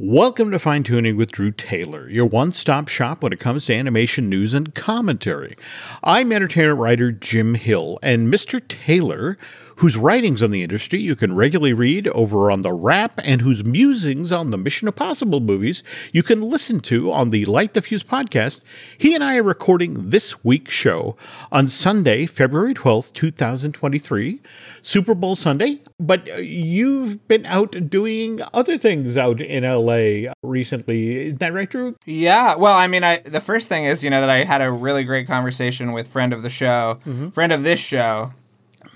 Welcome to Fine Tuning with Drew Taylor, your one stop shop when it comes to animation news and commentary. I'm entertainment writer Jim Hill, and Mr. Taylor whose writings on the industry you can regularly read over on The Wrap and whose musings on the Mission Impossible movies you can listen to on the Light the Fuse podcast, he and I are recording this week's show on Sunday, February 12th, 2023, Super Bowl Sunday. But uh, you've been out doing other things out in LA recently. Is that right, Drew? Yeah. Well, I mean, I the first thing is, you know, that I had a really great conversation with friend of the show, mm-hmm. friend of this show,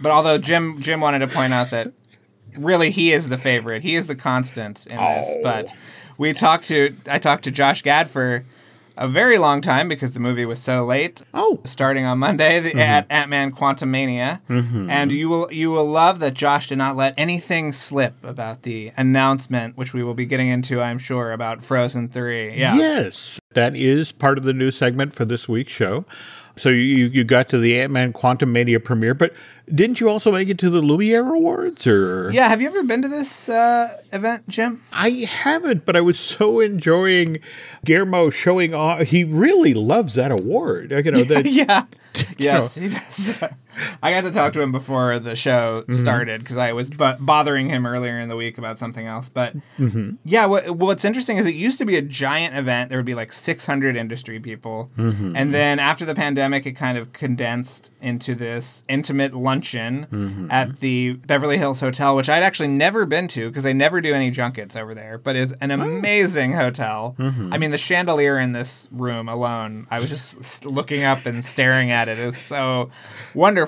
but although Jim Jim wanted to point out that really he is the favorite, he is the constant in this. Oh. But we talked to I talked to Josh Gad for a very long time because the movie was so late. Oh, starting on Monday the, mm-hmm. at Ant Man Quantumania, mm-hmm. and you will you will love that Josh did not let anything slip about the announcement, which we will be getting into, I'm sure, about Frozen Three. Yeah. Yes, that is part of the new segment for this week's show. So you you got to the Ant Man Quantumania premiere, but didn't you also make it to the Lumiere Awards? Or yeah, have you ever been to this uh, event, Jim? I haven't, but I was so enjoying Guillermo showing off. He really loves that award. You know that. yeah. yes, know. I got to talk to him before the show mm-hmm. started because I was b- bothering him earlier in the week about something else. But mm-hmm. yeah, what, what's interesting is it used to be a giant event. There would be like 600 industry people. Mm-hmm. And then after the pandemic, it kind of condensed into this intimate luncheon mm-hmm. at the Beverly Hills Hotel, which I'd actually never been to because they never do any junkets over there, but is an oh. amazing oh. hotel. Mm-hmm. I mean, the chandelier in this room alone, I was just looking up and staring at. It is so wonderful.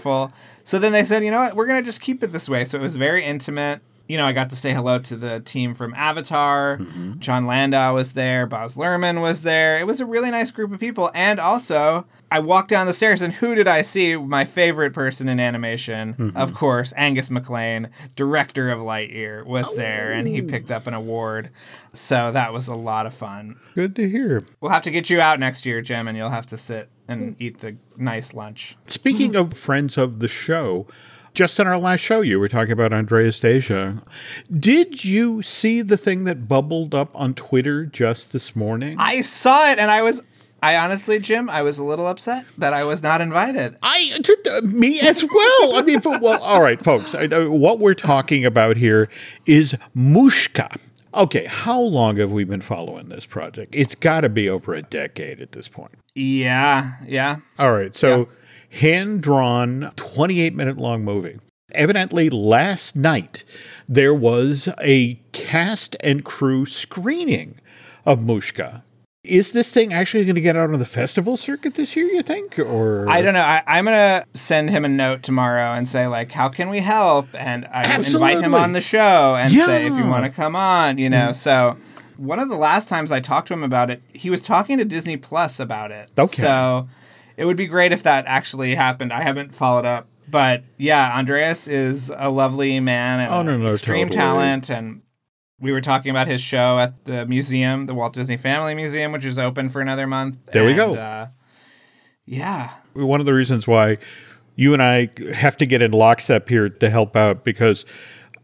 So then they said, you know what, we're going to just keep it this way. So it was very intimate you know, I got to say hello to the team from Avatar. Mm-hmm. Jon Landau was there. Baz Luhrmann was there. It was a really nice group of people. And also, I walked down the stairs, and who did I see? My favorite person in animation, mm-hmm. of course, Angus MacLane, director of Lightyear, was oh. there, and he picked up an award. So that was a lot of fun. Good to hear. We'll have to get you out next year, Jim, and you'll have to sit and eat the nice lunch. Speaking of friends of the show, just in our last show, you were talking about Andreas Deja. Did you see the thing that bubbled up on Twitter just this morning? I saw it and I was I honestly, Jim, I was a little upset that I was not invited. I, uh, me as well. I mean, well, all right, folks. I, uh, what we're talking about here is Mushka. Okay, how long have we been following this project? It's got to be over a decade at this point. Yeah, yeah. All right, so. Yeah hand drawn, 28 minute long movie. Evidently, last night there was a cast and crew screening of Mushka. Is this thing actually going to get out on the festival circuit this year? You think, or I don't know. I, am going to send him a note tomorrow and say like, "How can we help?" And I invite him on the show and yeah. say if you want to come on. You know, mm. so one of the last times I talked to him about it, he was talking to Disney Plus about it. Okay, so it would be great if that actually happened. I haven't followed up, but yeah, Andreas is a lovely man and oh, no, no, extreme totally. talent. And we were talking about his show at the museum, the Walt Disney Family Museum, which is open for another month. There and, we go. Uh, yeah, one of the reasons why you and I have to get in lockstep here to help out because,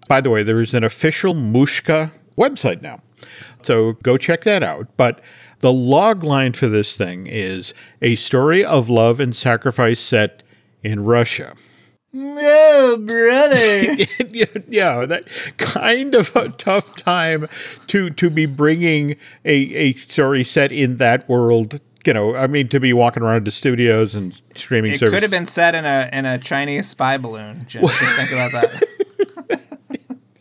by the way, there is an official Mushka website now. So go check that out. But the log line for this thing is a story of love and sacrifice set in Russia. No, brother. yeah, that kind of a tough time to to be bringing a, a story set in that world. You know, I mean, to be walking around to studios and streaming. It service. could have been set in a in a Chinese spy balloon. Just, just think about that.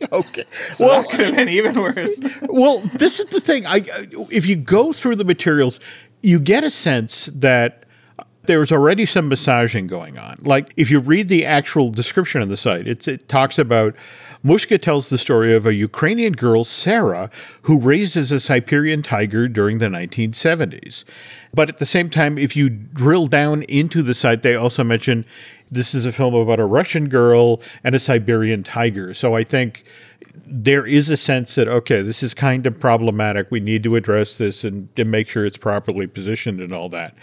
okay. So well, that could have been even worse. well, this is the thing. I if you go through the materials, you get a sense that there's already some massaging going on. Like if you read the actual description on the site, it talks about Mushka tells the story of a Ukrainian girl, Sarah, who raises a Siberian tiger during the 1970s. But at the same time, if you drill down into the site, they also mention this is a film about a Russian girl and a Siberian tiger. So I think there is a sense that okay, this is kind of problematic. We need to address this and, and make sure it's properly positioned and all that.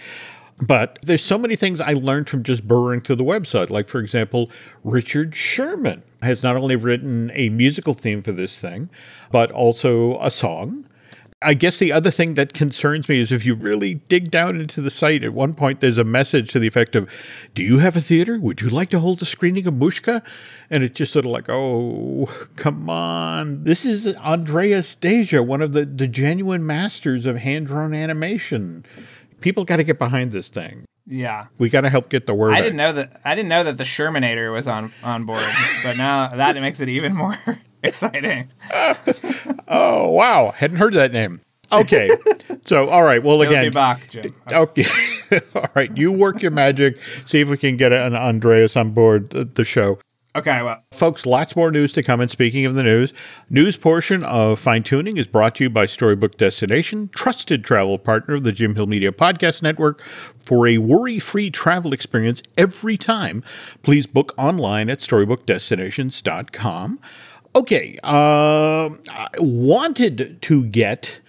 But there's so many things I learned from just burrowing through the website. Like, for example, Richard Sherman has not only written a musical theme for this thing, but also a song. I guess the other thing that concerns me is if you really dig down into the site, at one point there's a message to the effect of, Do you have a theater? Would you like to hold a screening of Mushka? And it's just sort of like, Oh, come on. This is Andreas Deja, one of the, the genuine masters of hand drawn animation. People got to get behind this thing. Yeah, we got to help get the word. I didn't know that. I didn't know that the Shermanator was on on board, but now that makes it even more exciting. oh wow, hadn't heard that name. Okay, so all right. Well, again, back, Jim. Okay, all right. You work your magic. See if we can get an Andreas on board the show. Okay, well, folks, lots more news to come. And speaking of the news, news portion of Fine Tuning is brought to you by Storybook Destination, trusted travel partner of the Jim Hill Media Podcast Network. For a worry-free travel experience every time, please book online at storybookdestinations.com. Okay, uh, I wanted to get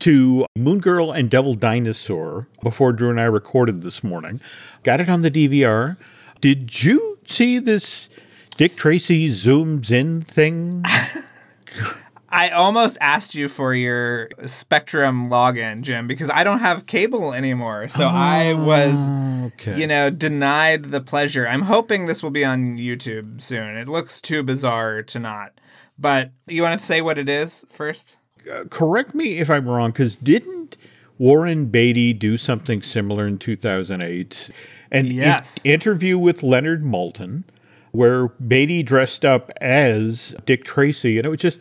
to Moon Girl and Devil Dinosaur before Drew and I recorded this morning. Got it on the DVR. Did you see this Dick Tracy zooms in thing? I almost asked you for your Spectrum login, Jim, because I don't have cable anymore. So oh, I was, okay. you know, denied the pleasure. I'm hoping this will be on YouTube soon. It looks too bizarre to not. But you want to say what it is first? Uh, correct me if I'm wrong, because didn't Warren Beatty do something similar in 2008? And yes. interview with Leonard Maltin where Beatty dressed up as Dick Tracy, and it was just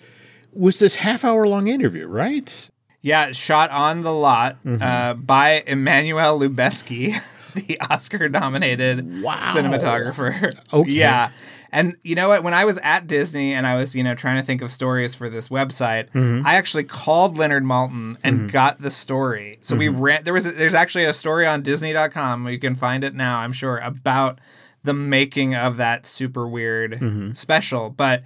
was this half hour long interview, right? Yeah, shot on the lot mm-hmm. uh, by Emmanuel Lubezki, the Oscar nominated wow. cinematographer. Okay. Yeah. And you know what? When I was at Disney and I was, you know, trying to think of stories for this website, mm-hmm. I actually called Leonard Maltin and mm-hmm. got the story. So we mm-hmm. ran. There was a, there's actually a story on Disney.com. You can find it now. I'm sure about the making of that super weird mm-hmm. special. But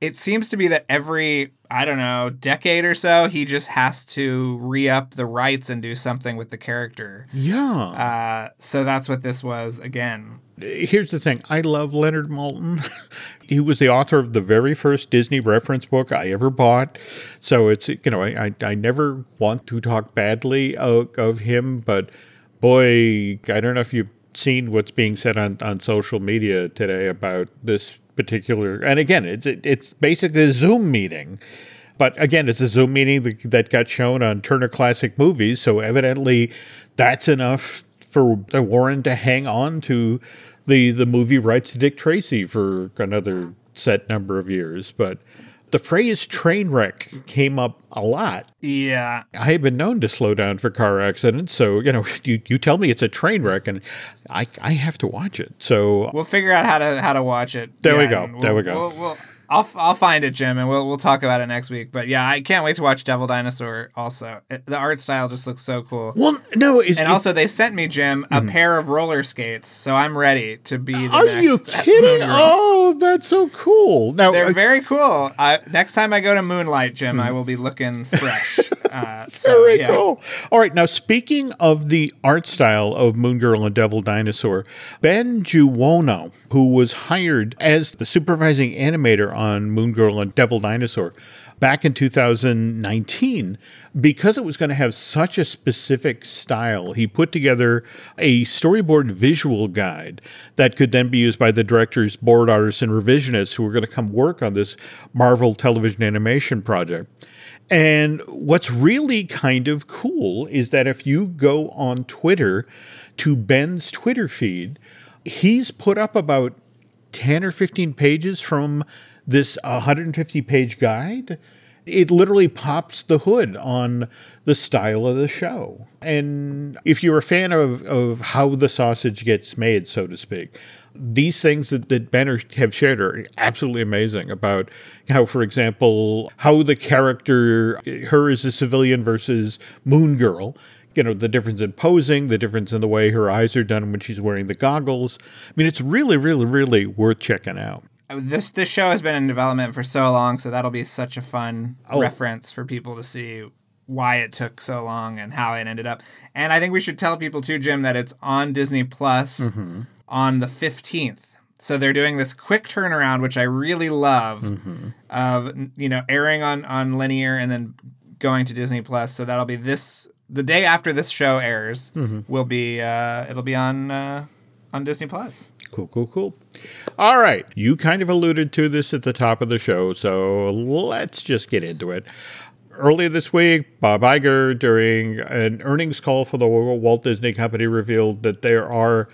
it seems to be that every, I don't know, decade or so, he just has to re up the rights and do something with the character. Yeah. Uh, so that's what this was again. Here's the thing I love Leonard Maltin. he was the author of the very first Disney reference book I ever bought. So it's, you know, I, I, I never want to talk badly of, of him, but boy, I don't know if you seen what's being said on, on social media today about this particular and again it's it's basically a zoom meeting. But again it's a zoom meeting that, that got shown on turner classic movies so evidently that's enough for warren to hang on to the the movie rights to dick tracy for another set number of years. But the phrase train wreck came up a lot. Yeah. I have been known to slow down for car accidents. So, you know, you, you tell me it's a train wreck and I, I have to watch it. So we'll figure out how to how to watch it. There yeah, we go. There we go. We'll, we'll, I'll I'll find it, Jim, and we'll we'll talk about it next week. But yeah, I can't wait to watch Devil Dinosaur. Also, it, the art style just looks so cool. Well, no, and also they sent me Jim a mm. pair of roller skates, so I'm ready to be the Are next. you kidding? Oh, that's so cool. Now they're uh, very cool. I, next time I go to Moonlight, Jim, mm. I will be looking fresh. Uh, so, Very yeah. cool. All right, now speaking of the art style of Moon Girl and Devil Dinosaur, Ben Juwono, who was hired as the supervising animator on Moon Girl and Devil Dinosaur back in 2019, because it was going to have such a specific style, he put together a storyboard visual guide that could then be used by the directors, board artists, and revisionists who were going to come work on this Marvel television animation project. And what's really kind of cool is that if you go on Twitter to Ben's Twitter feed, he's put up about 10 or 15 pages from this 150 page guide. It literally pops the hood on the style of the show. And if you're a fan of, of how the sausage gets made, so to speak, these things that, that Banner have shared are absolutely amazing about how, for example, how the character, her as a civilian versus Moon Girl, you know, the difference in posing, the difference in the way her eyes are done when she's wearing the goggles. I mean, it's really, really, really worth checking out. This this show has been in development for so long, so that'll be such a fun oh. reference for people to see why it took so long and how it ended up. And I think we should tell people too, Jim, that it's on Disney Plus. Mm-hmm on the 15th. So they're doing this quick turnaround, which I really love, mm-hmm. of you know airing on on linear and then going to Disney Plus. So that'll be this the day after this show airs. Will be uh, it'll be on uh, on Disney Plus. Cool, cool, cool. All right. You kind of alluded to this at the top of the show, so let's just get into it. Earlier this week, Bob Iger, during an earnings call for the Walt Disney Company, revealed that there are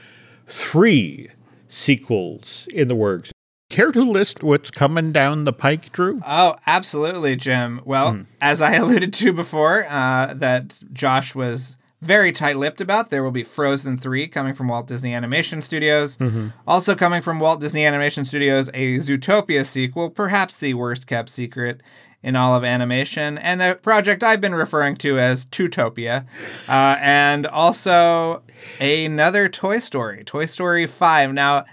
three sequels in the works. Care to list what's coming down the pike, Drew? Oh, absolutely, Jim. Well, as I alluded to before, uh, that Josh was very tight lipped about, there will be Frozen 3 coming from Walt Disney Animation Studios. Also coming from Walt Disney Animation Studios, a Zootopia sequel, perhaps the worst kept secret in all of animation, and a project I've been referring to as Tutopia, Uh, and also another Toy Story, Toy Story 5. Now,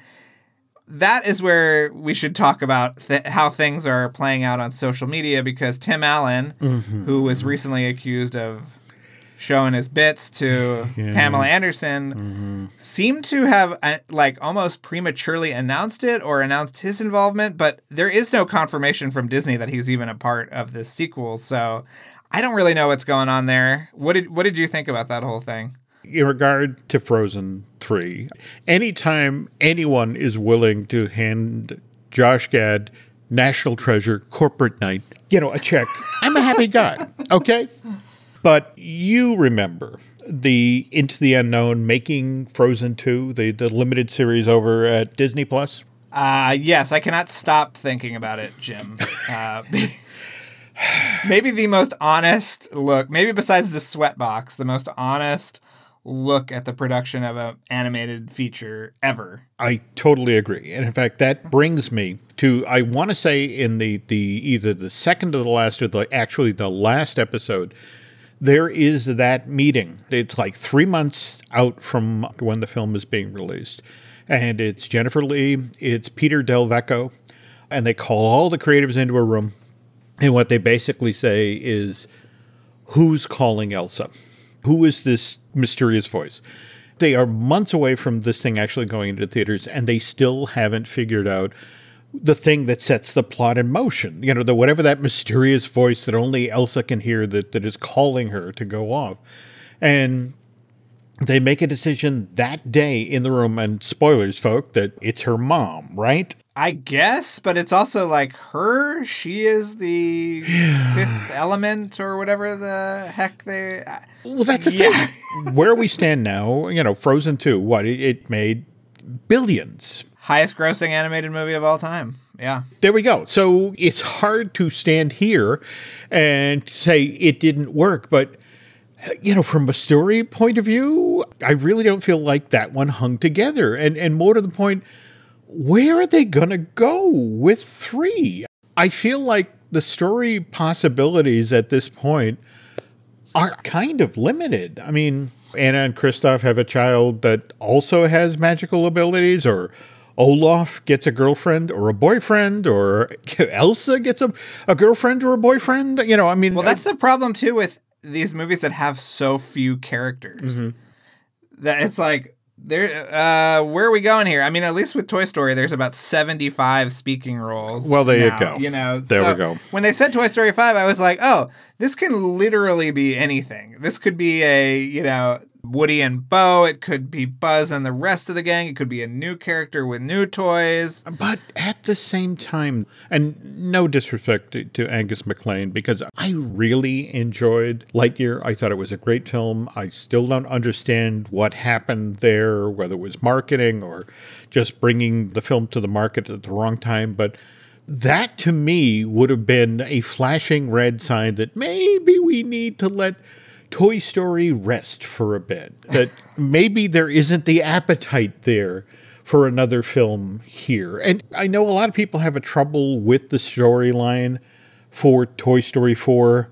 that is where we should talk about th- how things are playing out on social media because Tim Allen, who was recently accused of showing his bits to Pamela Anderson, seemed to have uh, like almost prematurely announced it or announced his involvement, but there is no confirmation from Disney that he's even a part of this sequel. So I don't really know what's going on there. What did what did you think about that whole thing? in regard to Frozen 3, anytime anyone is willing to hand Josh Gad National Treasure Corporate Night, you know, a check, I'm a happy guy. Okay? But you remember the Into the Unknown making Frozen 2, the, the limited series over at Disney Plus? Uh, yes, I cannot stop thinking about it, Jim. Uh, maybe the most honest look, maybe besides the sweatbox, the most honest look at the production of an animated feature ever. I totally agree. And in fact, that brings me to I want to say in the the either the second to the last or the actually the last episode, there is that meeting. It's like three months out from when the film is being released, and it's Jennifer Lee, it's Peter Del Vecchio, and they call all the creatives into a room, and what they basically say is, "Who's calling Elsa? Who is this mysterious voice?" they are months away from this thing actually going into theaters and they still haven't figured out the thing that sets the plot in motion you know the whatever that mysterious voice that only elsa can hear that, that is calling her to go off and they make a decision that day in the room and spoilers folk that it's her mom right I guess, but it's also like her. She is the fifth element or whatever the heck they. Uh, well that's the Yeah. thing where we stand now you know frozen 2 what it, it made billions Highest grossing animated movie of all time. Yeah. There we go. So it's hard to stand here and say it didn't work, but you know, from a story point of view, I really don't feel like that one hung together. And and more to the point, where are they to go with 3? I feel like the story possibilities at this point are kind of limited. I mean, Anna and Kristoff have a child that also has magical abilities, or Olaf gets a girlfriend or a boyfriend, or Elsa gets a, a girlfriend or a boyfriend. You know, I mean, Well, that's the problem too with these movies that have so few characters. Mm-hmm. That it's like there. Uh, where are we going here? I mean, at least with Toy Story, there's about seventy-five speaking roles. Well, there you go. You know, There we go. When they said Toy Story Five, I was like, oh, this can literally be anything. This could be a you know. Woody and Bo, it could be Buzz and the rest of the gang, it could be a new character with new toys. But at the same time, and no disrespect to, to Angus MacLane, because I really enjoyed Lightyear. I thought it was a great film. I still don't understand what happened there, whether it was marketing or just bringing the film to the market at the wrong time. But that to me would have been a flashing red sign that maybe we need to let Toy Story rest for a bit. That maybe there isn't the appetite there for another film here. And I know a lot of people have a trouble with the storyline for Toy Story 4,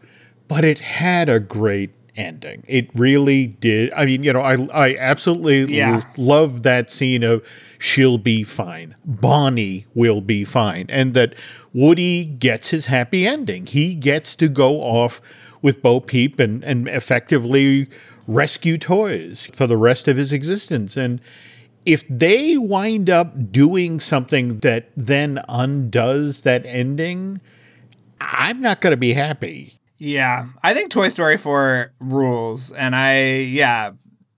but it had a great ending. It really did. I mean, you know, I I absolutely Yeah. love that scene of she'll be fine. Bonnie will be fine. And that Woody gets his happy ending. He gets to go off with Bo Peep and, and effectively rescue toys for the rest of his existence. And if they wind up doing something that then undoes that ending, I'm not going to be happy. Yeah, I think Toy Story 4 rules, and I yeah,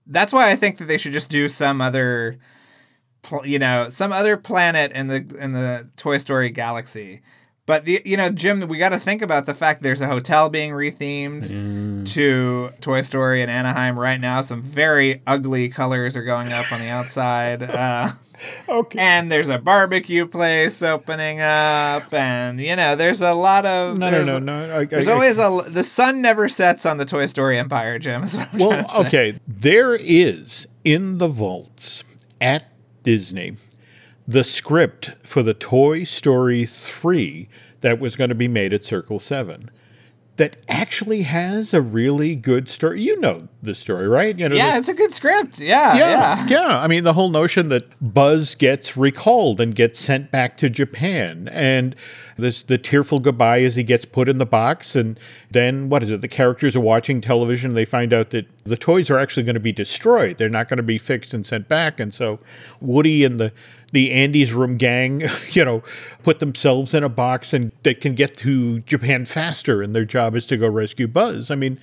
that's why I think that they should just do some other, you know, some other planet in the in the Toy Story galaxy. But the you know, Jim, we got to think about the fact there's a hotel being rethemed Mm. to Toy Story in Anaheim right now. Some very ugly colors are going up on the outside. Uh, Okay. and there's a barbecue place opening up, and you know, there's a lot of No, no, no, no. I- There's I- always a the sun never sets on the Toy Story empire, Jim. Is what I'm Well, okay. There is in the vaults at Disney the script for the Toy Story 3 that was going to be made at Circle 7 that actually has a really good story. You know the story, right? You know, Yeah, the- it's a good script. Yeah, yeah, yeah. yeah. I mean, the whole notion that Buzz gets recalled and gets sent back to Japan, and this the tearful goodbye as he gets put in the box, and then what is it? The characters are watching television. They find out that the toys are actually going to be destroyed. They're not going to be fixed and sent back, and so Woody and the the Andy's Room gang, you know, put themselves in a box and they can get to Japan faster, and their job is to go rescue Buzz. I mean.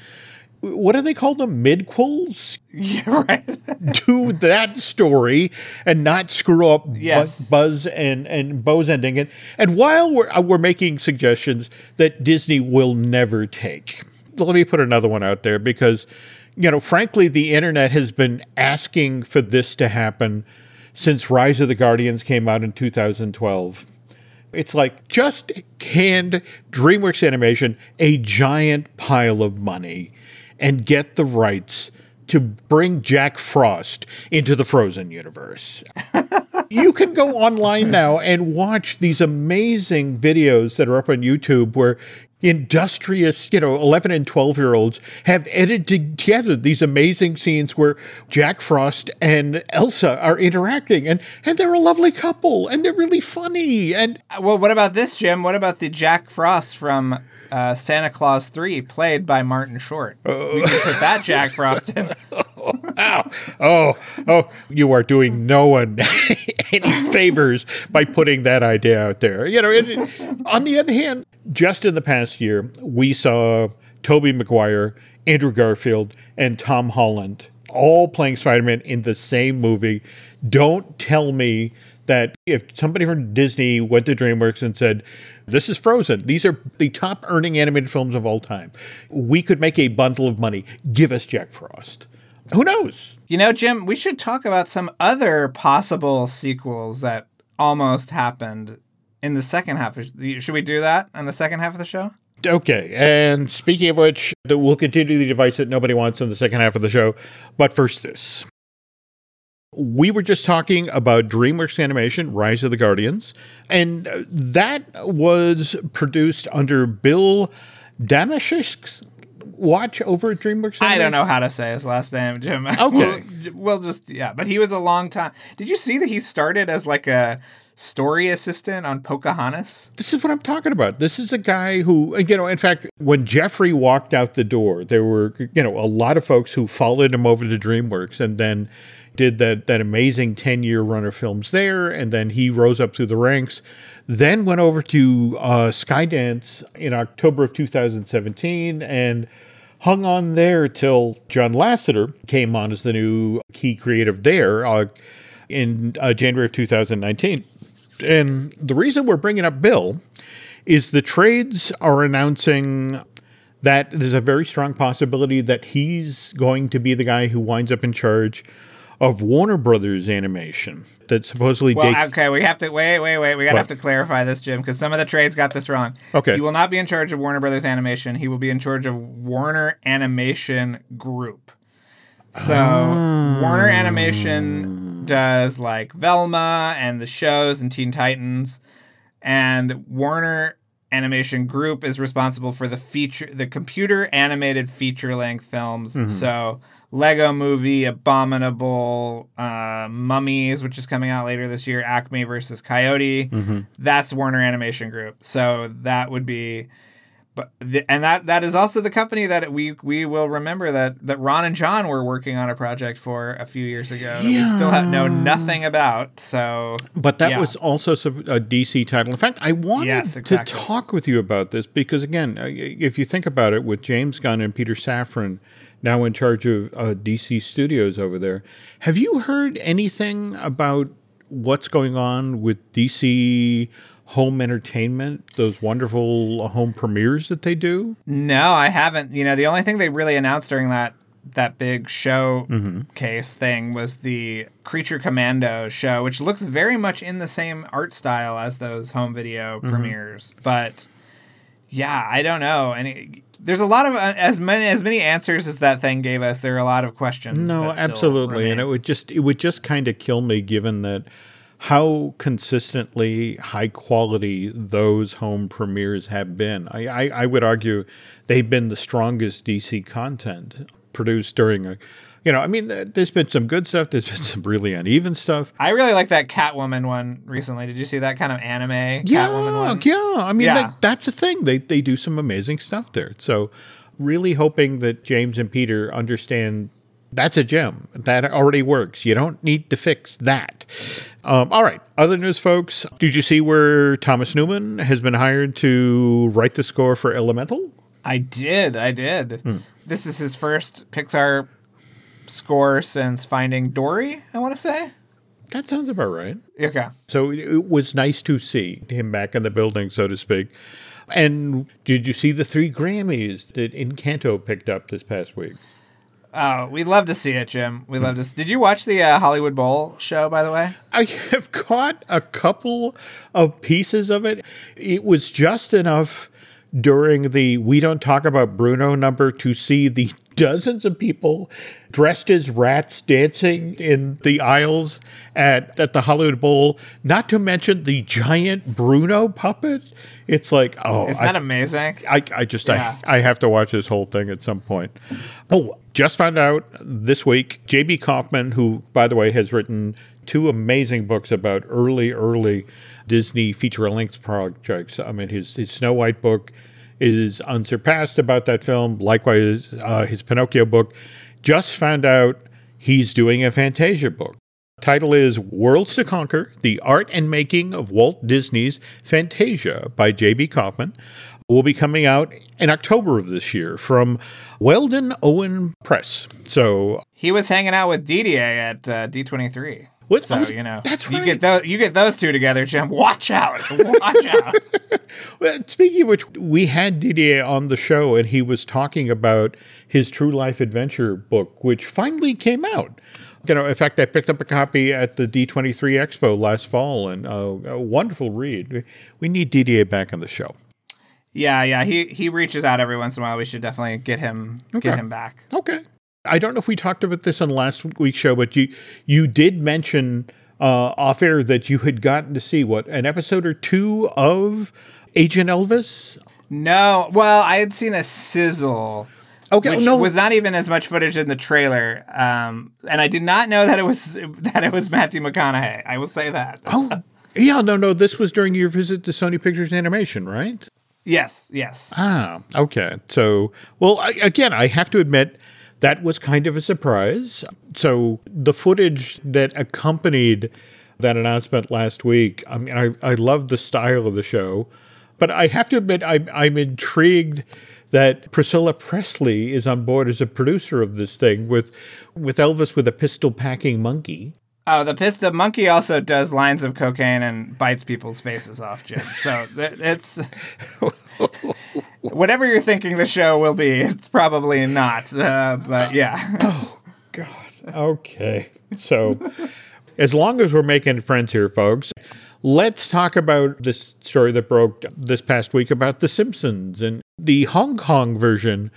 What do they call them? Midquels? Yeah, right. do that story and not screw up Yes. Buzz and and Bo's ending. And and while we're uh, we're making suggestions that Disney will never take, let me put another one out there because you know, frankly, the internet has been asking for this to happen since Rise of the Guardians came out in 2012. It's like just hand DreamWorks Animation a giant pile of money and get the rights to bring Jack Frost into the Frozen universe. you can go online now and watch these amazing videos that are up on YouTube where industrious, you know, 11 and 12 year olds have edited together these amazing scenes where Jack Frost and Elsa are interacting and, and they're a lovely couple and they're really funny. And Well, what about this, Jim? What about the Jack Frost from uh, Santa Clause 3, played by Martin Short? we could put that Jack Frost in. Ow. Oh, oh, oh, you are doing no one any favors by putting that idea out there. You know, it, on the other hand, just in the past year, we saw Tobey Maguire, Andrew Garfield, and Tom Holland all playing Spider-Man in the same movie. Don't tell me that if somebody from Disney went to DreamWorks and said, this is Frozen. These are the top earning animated films of all time. We could make a bundle of money. Give us Jack Frost. Who knows? You know, Jim, we should talk about some other possible sequels that almost happened in the second half. Should we do that in the second half of the show? Okay, and speaking of which, we'll continue the device that nobody wants in the second half of the show. But first, this. We were just talking about DreamWorks Animation, Rise of the Guardians, and that was produced under Bill Damaschke's watch over at DreamWorks. I don't know how to say his last name, Jim. Okay. we'll, we'll just yeah, but he was a long time. Did you see that he started as like a story assistant on Pocahontas? This is what I'm talking about. This is a guy who, you know, in fact, when Jeffrey walked out the door, there were, you know, a lot of folks who followed him over to DreamWorks and then did that that amazing 10 year run of films there. And then he rose up through the ranks, then went over to uh, Skydance in October of 2017 and hung on there till John Lasseter came on as the new key creative there uh, in uh, January of 2019. And the reason we're bringing up Bill is the trades are announcing that there's a very strong possibility that he's going to be the guy who winds up in charge of Warner Brothers Animation. That supposedly Well, okay, we have to wait, wait, wait. We gotta What? have to clarify this, Jim, because some of the trades got this wrong. Okay. he will not be in charge of Warner Brothers Animation. He will be in charge of Warner Animation Group. So ah. Warner Animation does like Velma and the shows and Teen Titans, and Warner Animation Group is responsible for the feature, the computer animated feature length films. Mm-hmm. So Lego Movie, Abominable, uh, Mummies, which is coming out later this year, Acme versus Coyote. That's Warner Animation Group. So that would be but the, and that that is also the company that we we will remember that that Ron and John were working on a project for a few years ago that we still have know nothing about. So, but that yeah. was also a DC title. In fact, I wanted Yes, exactly. to talk with you about this because, again, uh, if you think about it, with James Gunn and Peter Safran now in charge of uh, DC Studios over there, have you heard anything about what's going on with DC? home entertainment, those wonderful home premieres that they do? No, I haven't. You know, the only thing they really announced during that that big show Mm-hmm. case thing was the Creature Commando show, which looks very much in the same art style as those home video Mm-hmm. premieres. But yeah, I don't know. And it, there's a lot of uh, as many as many answers as that thing gave us. There are a lot of questions. No, absolutely, and it would just it would just kind of kill me given that how consistently high quality those home premieres have been. I, I, I would argue they've been the strongest DC content produced during a, you know, I mean, there's been some good stuff. There's been some really uneven stuff. I really like that Catwoman one recently. Did you see that kind of anime Yeah, Catwoman one? yeah. I mean, Yeah. that, that's the thing. They they do some amazing stuff there. So, really hoping that James and Peter understand that's a gem that already works. You don't need to fix that. Um, all right. Other news, folks. Did you see where Thomas Newman has been hired to write the score for Elemental? I did. I did. Hmm. This is his first Pixar score since Finding Dory, I want to say. That sounds about right. Okay. So it- was nice to see him back in the building, so to speak. And did you see the three Grammys that Encanto picked up this past week? Oh, we'd love to see it, Jim. We love to. s- Did you watch the uh, Hollywood Bowl show, by the way? I have caught a couple of pieces of it. It was just enough during the We Don't Talk About Bruno number to see the dozens of people dressed as rats dancing in the aisles at, at the Hollywood Bowl, not to mention the giant Bruno puppet. It's like, oh, Isn't I- that amazing? I, I just Yeah. I, I have to watch this whole thing at some point. Oh, just found out this week, J.B. Kaufman, who by the way has written two amazing books about early, early Disney feature length projects. I mean, his his Snow White book is unsurpassed about that film. Likewise, uh, his Pinocchio book. Just found out he's doing a Fantasia book. Title is Worlds to Conquer The Art and Making of Walt Disney's Fantasia by J.B. Kaufman. Will be coming out in October of this year from Weldon Owen Press. So, He was hanging out with Didier at uh, D23. What? So was- you know, that's you right. get those. You get those two together, Jim. Watch out! Watch out! well, speaking of which, we had Didier on the show and he was talking about his true life adventure book, which finally came out. You know, in fact, I picked up a copy at the D23 Expo last fall and uh, a wonderful read. We need Didier back on the show. Yeah, yeah. He he reaches out every once in a while. We should definitely get him Okay. get him back. Okay. I don't know if we talked about this on last week's show, but you you did mention uh, off air that you had gotten to see what an episode or two of Agent Elvis. No, well, I had seen a sizzle. Okay, which no, was not even as much footage in the trailer, um, and I did not know that it was that it was Matthew McConaughey. I will say that. oh yeah, no, no. This was during your visit to Sony Pictures Animation, right? Yes, yes. Ah, okay. So, well, I, again, I have to admit that was kind of a surprise. So, the footage that accompanied that announcement last week, I mean, I, I love the style of the show, but I have to admit, I, I'm intrigued that Priscilla Presley is on board as a producer of this thing with with Elvis with a pistol packing monkey. Oh, the pist- the monkey also does lines of cocaine and bites people's faces off, Jim. So th- it's whatever you're thinking the show will be. It's probably not, uh, but yeah. Oh God. Okay. So, as long as we're making friends here, folks, let's talk about this story that broke this past week about The Simpsons and the Hong Kong version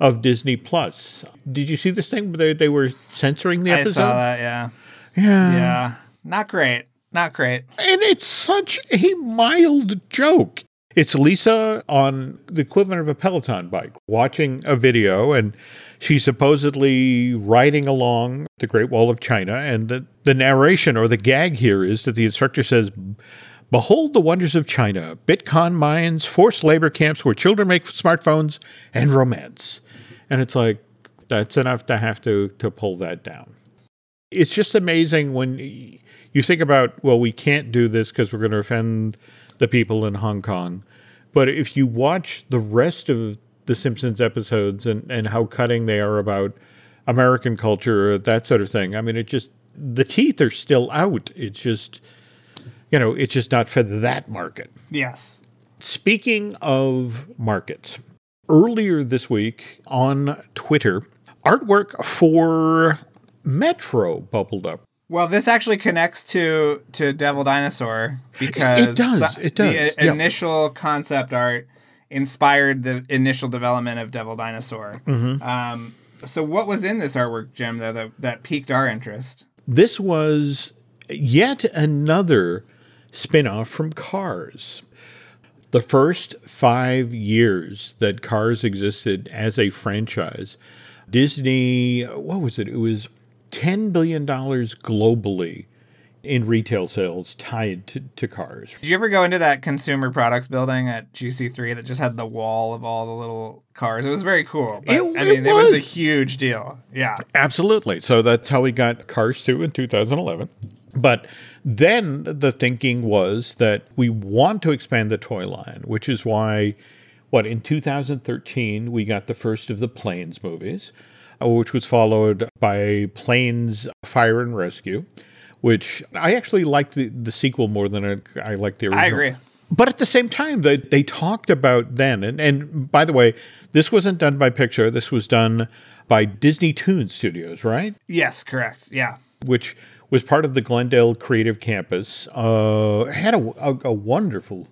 of Disney Plus. Did you see this thing? They, they were censoring the I episode. saw that. Yeah, Yeah. yeah. Not great. Not great. And it's such a mild joke. It's Lisa on the equivalent of a Peloton bike watching a video, and she's supposedly riding along the Great Wall of China. And the, the narration or the gag here is that the instructor says, Behold the wonders of China, Bitcoin mines, forced labor camps where children make smartphones, and romance. And it's like, that's enough to have to, to pull that down. It's just amazing when you think about, well, we can't do this because we're going to offend the people in Hong Kong. But if you watch the rest of the Simpsons episodes and, and how cutting they are about American culture, that sort of thing, I mean, it just, the teeth are still out. It's just, you know, it's just not for that market. Yes. Speaking of markets, earlier this week on Twitter, artwork for Metro bubbled up. Well, this actually connects to to Devil Dinosaur because it does. It does. The yeah. initial concept art inspired the initial development of Devil Dinosaur. Mm-hmm. Um, so, what was in this artwork, Jim, though, that, that piqued our interest? This was yet another spin off from Cars. The first five years that Cars existed as a franchise, Disney, what was it? It was $10 billion globally in retail sales tied to, to cars. Did you ever go into that consumer products building at GC3 that just had the wall of all the little cars? It was very cool. But, It- I mean, it was was. a huge deal. Yeah. Absolutely. So that's how we got Cars 2 in 2011. But then the thinking was that we want to expand the toy line, which is why, what, in 2013, we got the first of the Planes movies, which was followed by Planes Fire and Rescue, which I actually like the, the sequel more than I, I like the original. I agree. But at the same time, they, they talked about then, and, and by the way, this wasn't done by Pixar. This was done by Disney Toon Studios, right? Yes, correct. Yeah. Which was part of the Glendale Creative Campus. Uh, had a, a, a wonderful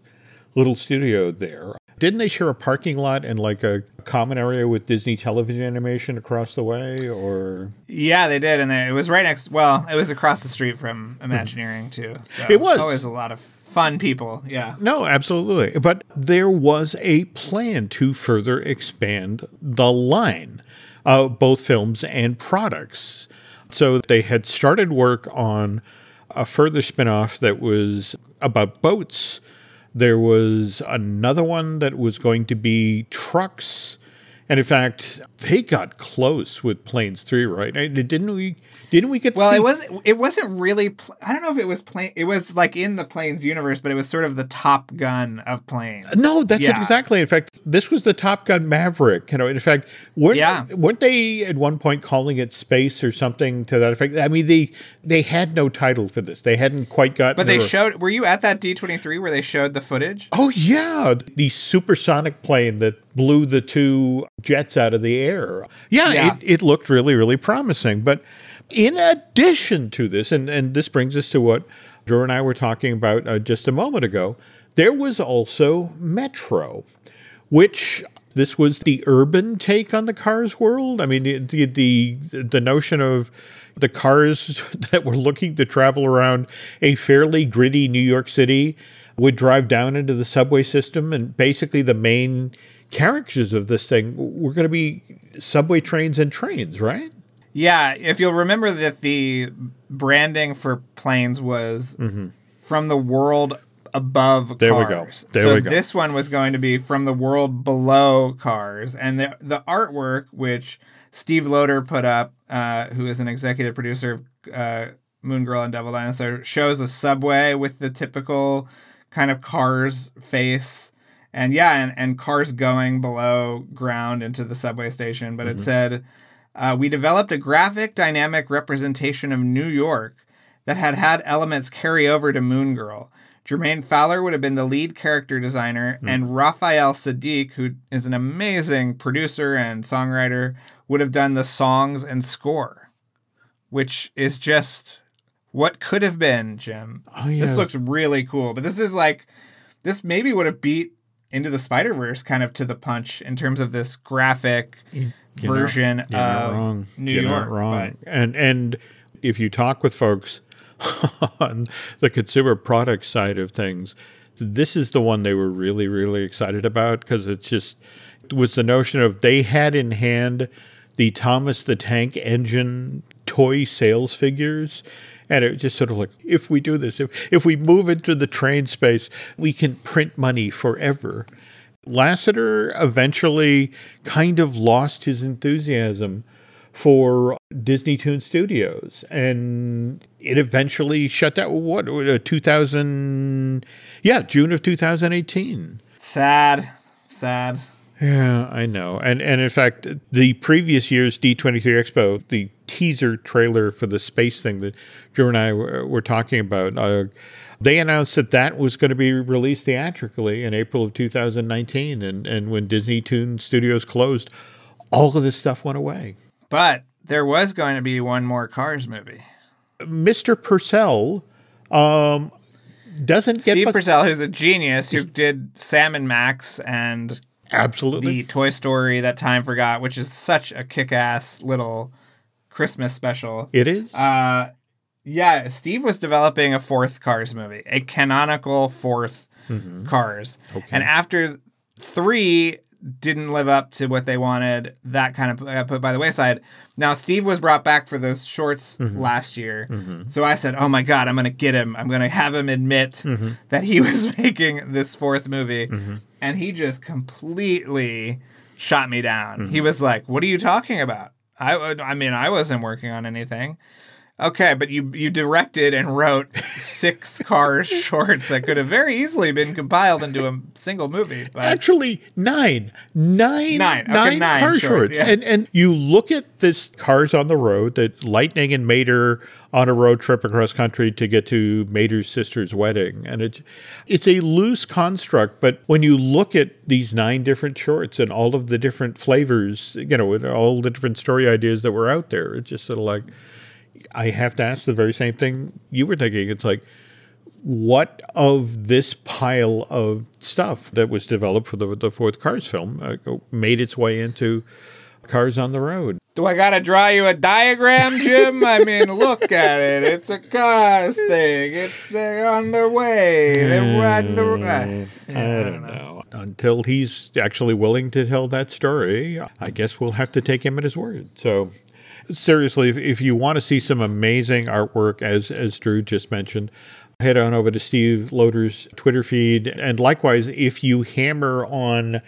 little studio there. Didn't they share a parking lot and like a common area with Disney television animation across the way? Or Yeah, they did, and they, it was right next. Well, it was across the street from Imagineering too. So It was. always a lot of fun people. Yeah, No, absolutely. But there was a plan to further expand the line, uh, both films and products. So they had started work on a further spin off that was about boats. There was another one that was going to be trucks. And in fact, they got close with Planes 3, right? Uh, Didn't we didn't we get Well, see- it was it wasn't really. Pl- I don't know if it was plane. It was like in the planes universe, but it was sort of the Top Gun of planes. No, that's Yeah. exactly. In fact, this was the Top Gun Maverick. You know, in fact, weren't, Yeah. weren't they at one point calling it space or something to that effect? I mean, they they had no title for this. They hadn't quite gotten. But they showed. Were you at that D twenty three where they showed the footage? Oh yeah, the supersonic plane that blew the two jets out of the air. Yeah, Yeah. It, it looked really, really promising. But in addition to this, and, and this brings us to what Drew and I were talking about uh, just a moment ago, there was also Metro, which this was the urban take on the Cars world. I mean, the the the, the notion of the cars that were looking to travel around a fairly gritty New York City would drive down into the subway system, and basically the main characters of this thing were going to be subway trains and trains, right? Yeah, if you'll remember that the branding for planes was from the world above Mm-hmm. There we go. cars. There so we go. this one was going to be from the world below cars, and the the artwork which Steve Loter put up, uh, who is an executive producer of uh, Moon Girl and Devil Dinosaur, shows a subway with the typical kind of cars face. And yeah, and, and cars going below ground into the subway station. But Mm-hmm. it said, uh, we developed a graphic dynamic representation of New York that had had elements carry over to Moon Girl. Jermaine Fowler would have been the lead character designer, Hmm. and Raphael Saadiq, who is an amazing producer and songwriter, would have done the songs and score, which is just what could have been, Jim. Oh, yeah. This looks really cool, but this is like, this maybe would have beat into the Spider Verse kind of to the punch in terms of this graphic You're version not of wrong. New You're York. wrong. but- And and if you talk with folks on the consumer product side of things, this is the one they were really really excited about because it's just it was the notion of they had in hand the Thomas the Tank Engine toy sales figures. And it was just sort of like, if we do this, if, if we move into the train space, we can print money forever. Lasseter eventually kind of lost his enthusiasm for Disney Toon Studios, and it eventually shut down. What uh, two thousand? Yeah, June of two thousand eighteen. Sad, sad. Yeah, I know. And and in fact, the previous year's D23 Expo, the teaser trailer for the space thing that Drew and I were, were talking about, uh, they announced that that was going to be released theatrically in April of 2019. And, and when Disney Toon Studios closed, all of this stuff went away. But there was going to be one more Cars movie. Mr. Purcell um, doesn't Steve get. Steve Purcell, who's a genius, who did Sam and Max and Absolutely. The Toy Story that time forgot, which is such a kick-ass little Christmas special. It is. Uh, yeah, Steve was developing a fourth Cars movie, a canonical 4th mm-hmm. Cars, okay. and after three didn't live up to what they wanted, that kind of got put by the wayside. Now Steve was brought back for those shorts mm-hmm. last year, mm-hmm. so I said, "Oh my god, I'm gonna get him! I'm gonna have him admit mm-hmm. that he was making this fourth movie." Mm-hmm and he just completely shot me down. Mm-hmm. He was like, "What are you talking about?" I I mean, I wasn't working on anything. Okay, but you you directed and wrote six car shorts that could have very easily been compiled into a single movie. But Actually, nine, nine, nine, okay, nine, nine car shorts. shorts. Yeah. And and you look at this Cars on the Road that Lightning and Mater on a road trip across country to get to Mater's sister's wedding, and it's it's a loose construct. But when you look at these nine different shorts and all of the different flavors, you know, all the different story ideas that were out there, it's just sort of like I have to ask the very same thing you were thinking. It's like, what of this pile of stuff that was developed for the, the fourth Cars film uh, made its way into Cars on the Road? Do I got to draw you a diagram, Jim? I mean, look at it. It's a Cars thing. It's they're on their way. They're riding the. Uh, I don't know. Until he's actually willing to tell that story, I guess we'll have to take him at his word. So seriously, if, if you want to see some amazing artwork, as as Drew just mentioned, head on over to Steve Loter's Twitter feed. And likewise, if you hammer on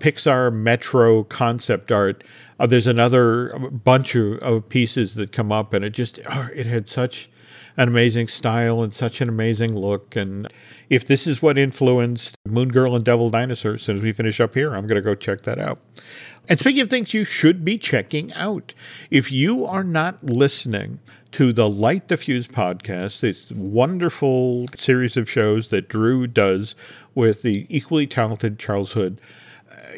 Pixar Metro concept art, uh, there's another bunch of, of, pieces that come up, and it just oh, it had such an amazing style and such an amazing look. And if this is what influenced Moon Girl and Devil Dinosaur, as soon as we finish up here, I'm going to go check that out. And speaking of things you should be checking out, if you are not listening to the Light the Fuse podcast, this wonderful series of shows that Drew does with the equally talented Charles Hood,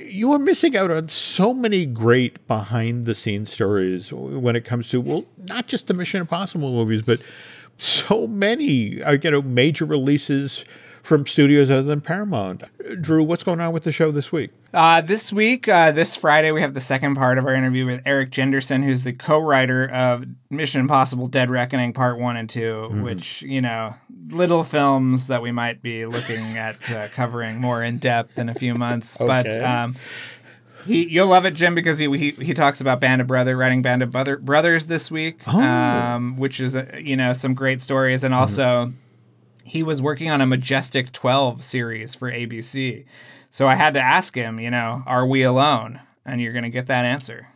you are missing out on so many great behind the scenes stories when it comes to, well, not just the Mission Impossible movies, but so many, uh, you know, major releases from studios other than Paramount. Drew, what's going on with the show this week? Uh, this week, uh, this Friday, we have the second part of our interview with Eric Jendresen, who's the co-writer of Mission Impossible: Dead Reckoning Part One and 2 mm-hmm. which you know, little films that we might be looking at uh, covering more in depth in a few months. okay. But um, he, you'll love it, Jim, because he, he he talks about Band of Brother, writing Band of Brother, Brothers this week, oh. um, which is uh, you know some great stories, and mm-hmm. also. Mm-hmm he was working on a Majestic 12 series for ABC. So I had to ask him, you know, are we alone? And you're going to get that answer.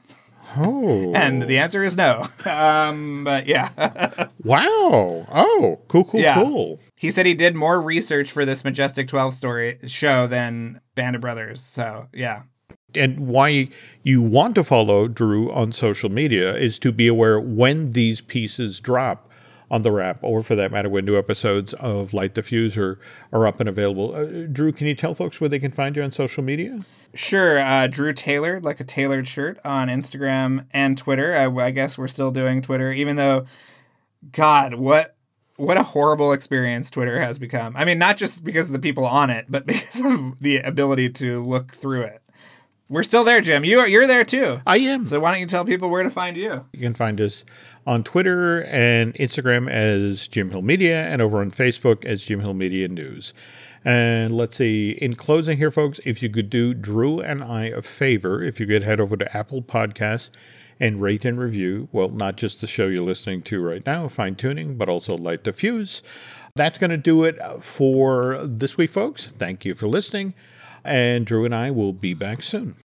Oh. and the answer is no. Um, but yeah. wow. Oh, cool, cool, yeah. cool. He said he did more research for this Majestic 12 story show than Band of Brothers. So yeah. And why you want to follow Drew on social media is to be aware when these pieces drop on TheWrap, or for that matter, when new episodes of Light the Fuse are, are up and available. Uh, Drew, can you tell folks where they can find you on social media? Sure. Uh, Drew Taylor, like a tailored shirt on Instagram and Twitter. I, I guess we're still doing Twitter, even though, God, what what a horrible experience Twitter has become. I mean, not just because of the people on it, but because of the ability to look through it. We're still there, Jim. You are you're there too. I am. So why don't you tell people where to find you? You can find us on Twitter and Instagram as Jim Hill Media and over on Facebook as Jim Hill Media News. And let's see, in closing here, folks, if you could do Drew and I a favor, if you could head over to Apple Podcasts and rate and review, well, not just the show you're listening to right now, Fine Tooning, but also Light the Fuse. That's going to do it for this week, folks. Thank you for listening. And Drew and I will be back soon.